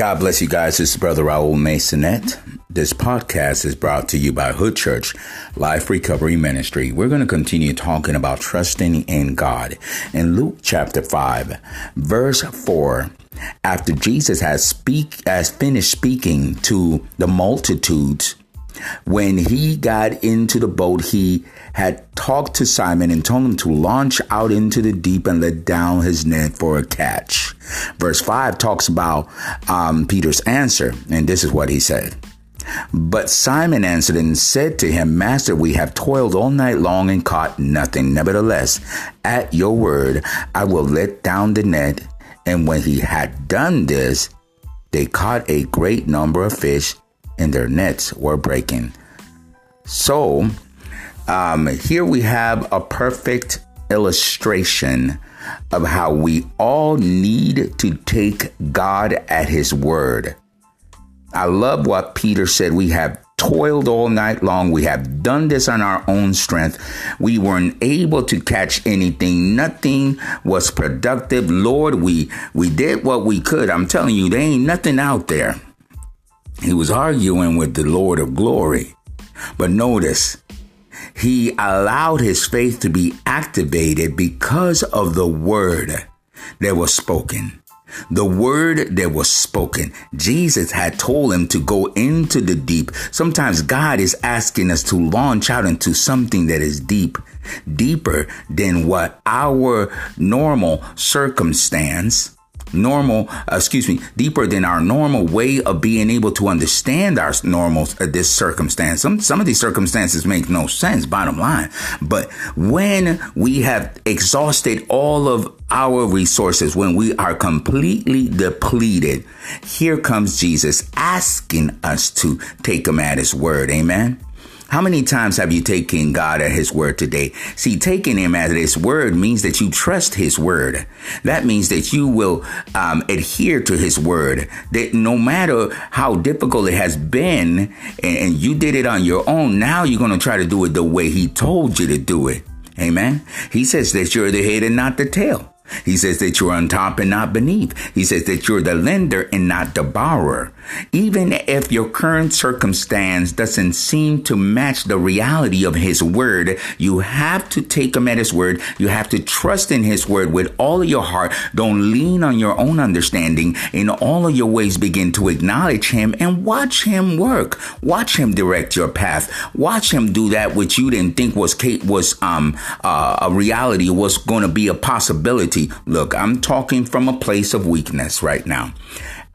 God bless you guys. This is Brother Raul Masonette. This podcast is brought to you by Hood Church Life Recovery Ministry. We're going to continue talking about trusting in God. In Luke chapter 5, verse 4, after Jesus has speak has finished speaking to the multitudes, when he got into the boat, he had talked to Simon and told him to launch out into the deep and let down his net for a catch. Verse 5 talks about um, Peter's answer, and this is what he said. But Simon answered and said to him, Master, we have toiled all night long and caught nothing. Nevertheless, at your word, I will let down the net. And when he had done this, they caught a great number of fish, and their nets were breaking. So, um, here we have a perfect illustration of how we all need to take God at His word. I love what Peter said. We have toiled all night long. We have done this on our own strength. We weren't able to catch anything. Nothing was productive. Lord, we we did what we could. I'm telling you, there ain't nothing out there. He was arguing with the Lord of glory. But notice, he allowed his faith to be activated because of the word that was spoken. The word that was spoken. Jesus had told him to go into the deep. Sometimes God is asking us to launch out into something that is deep, deeper than what our normal circumstance normal, uh, excuse me, deeper than our normal way of being able to understand our normal uh, this circumstance. Some some of these circumstances make no sense. Bottom line, but when we have exhausted all of our resources, when we are completely depleted, here comes Jesus asking us to take him at his word. Amen. How many times have you taken God at His word today? See, taking Him at His word means that you trust His word. That means that you will um, adhere to His word. That no matter how difficult it has been, and you did it on your own, now you're going to try to do it the way He told you to do it. Amen. He says that you're the head and not the tail. He says that you're on top and not beneath. He says that you're the lender and not the borrower. Even if your current circumstance doesn't seem to match the reality of His word, you have to take Him at His word. You have to trust in His word with all of your heart. Don't lean on your own understanding. In all of your ways, begin to acknowledge Him and watch Him work. Watch Him direct your path. Watch Him do that which you didn't think was was um uh, a reality, was going to be a possibility Look, I'm talking from a place of weakness right now.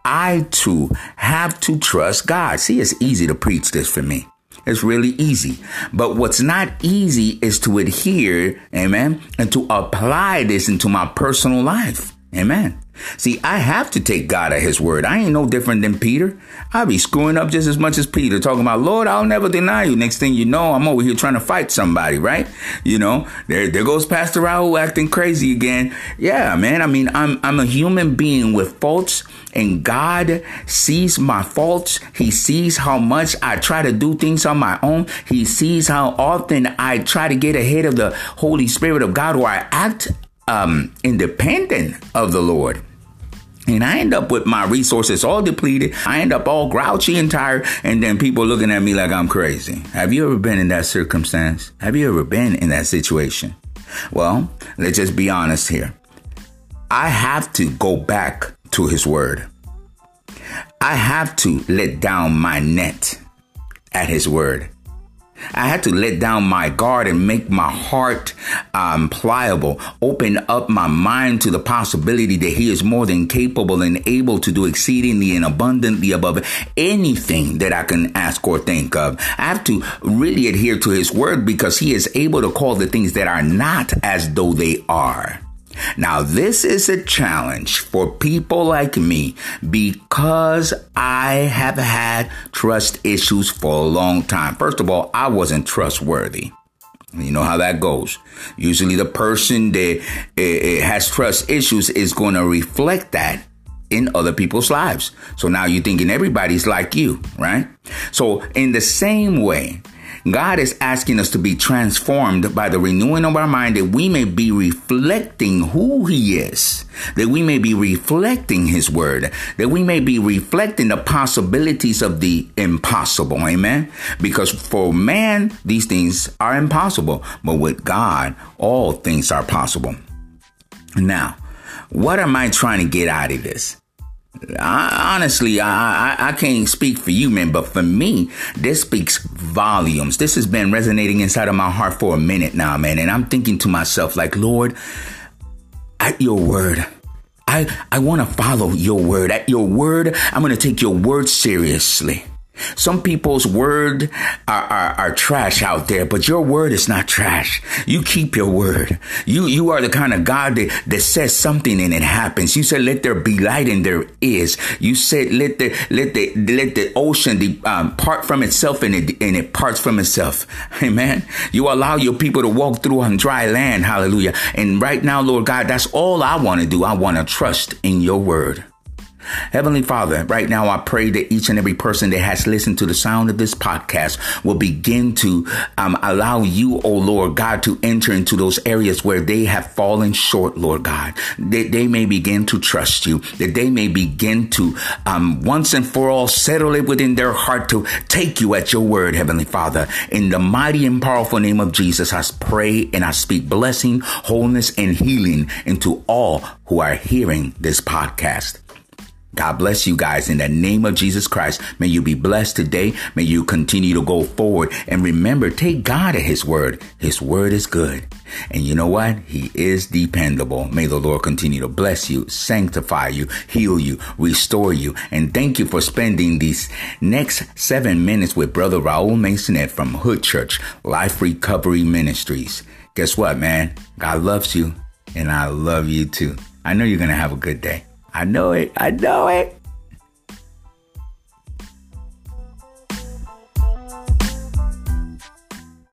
I too have to trust God. See, it's easy to preach this for me. It's really easy. But what's not easy is to adhere, amen, and to apply this into my personal life. Amen. See, I have to take God at His word. I ain't no different than Peter. I be screwing up just as much as Peter, talking about, Lord, I'll never deny you. Next thing you know, I'm over here trying to fight somebody, right? You know, there, there goes Pastor Raul acting crazy again. Yeah, man. I mean, I'm, I'm a human being with faults, and God sees my faults. He sees how much I try to do things on my own. He sees how often I try to get ahead of the Holy Spirit of God, or I act um, independent of the Lord. And I end up with my resources all depleted. I end up all grouchy and tired. And then people looking at me like I'm crazy. Have you ever been in that circumstance? Have you ever been in that situation? Well, let's just be honest here. I have to go back to his word. I have to let down my net at his word. I had to let down my guard and make my heart um, pliable, open up my mind to the possibility that He is more than capable and able to do exceedingly and abundantly above anything that I can ask or think of. I have to really adhere to His word because He is able to call the things that are not as though they are. Now, this is a challenge for people like me because I have had trust issues for a long time. First of all, I wasn't trustworthy. You know how that goes. Usually, the person that uh, has trust issues is going to reflect that in other people's lives. So now you're thinking everybody's like you, right? So, in the same way, God is asking us to be transformed by the renewing of our mind that we may be reflecting who He is, that we may be reflecting His Word, that we may be reflecting the possibilities of the impossible. Amen. Because for man, these things are impossible, but with God, all things are possible. Now, what am I trying to get out of this? I, honestly, I, I, I can't speak for you, man, but for me, this speaks volumes. This has been resonating inside of my heart for a minute now, man. And I'm thinking to myself, like, Lord, at your word, I, I want to follow your word. At your word, I'm going to take your word seriously. Some people's word are, are, are, trash out there, but your word is not trash. You keep your word. You you are the kind of God that, that says something and it happens. You said, "Let there be light," and there is. You said, "Let the let the let the ocean um, part from itself," and it and it parts from itself. Amen. You allow your people to walk through on dry land. Hallelujah. And right now, Lord God, that's all I want to do. I want to trust in your word. Heavenly Father, right now I pray that each and every person that has listened to the sound of this podcast will begin to um, allow you, oh Lord God, to enter into those areas where they have fallen short, Lord God. That they may begin to trust you, that they may begin to um, once and for all settle it within their heart to take you at your word, Heavenly Father. In the mighty and powerful name of Jesus, I pray and I speak blessing, wholeness, and healing into all who are hearing this podcast. God bless you guys in the name of Jesus Christ. May you be blessed today. May you continue to go forward and remember, take God at his word. His word is good. And you know what? He is dependable. May the Lord continue to bless you, sanctify you, heal you, restore you. And thank you for spending these next seven minutes with Brother Raul Masonette from Hood Church Life Recovery Ministries. Guess what, man? God loves you and I love you too. I know you're going to have a good day. I know it. I know it.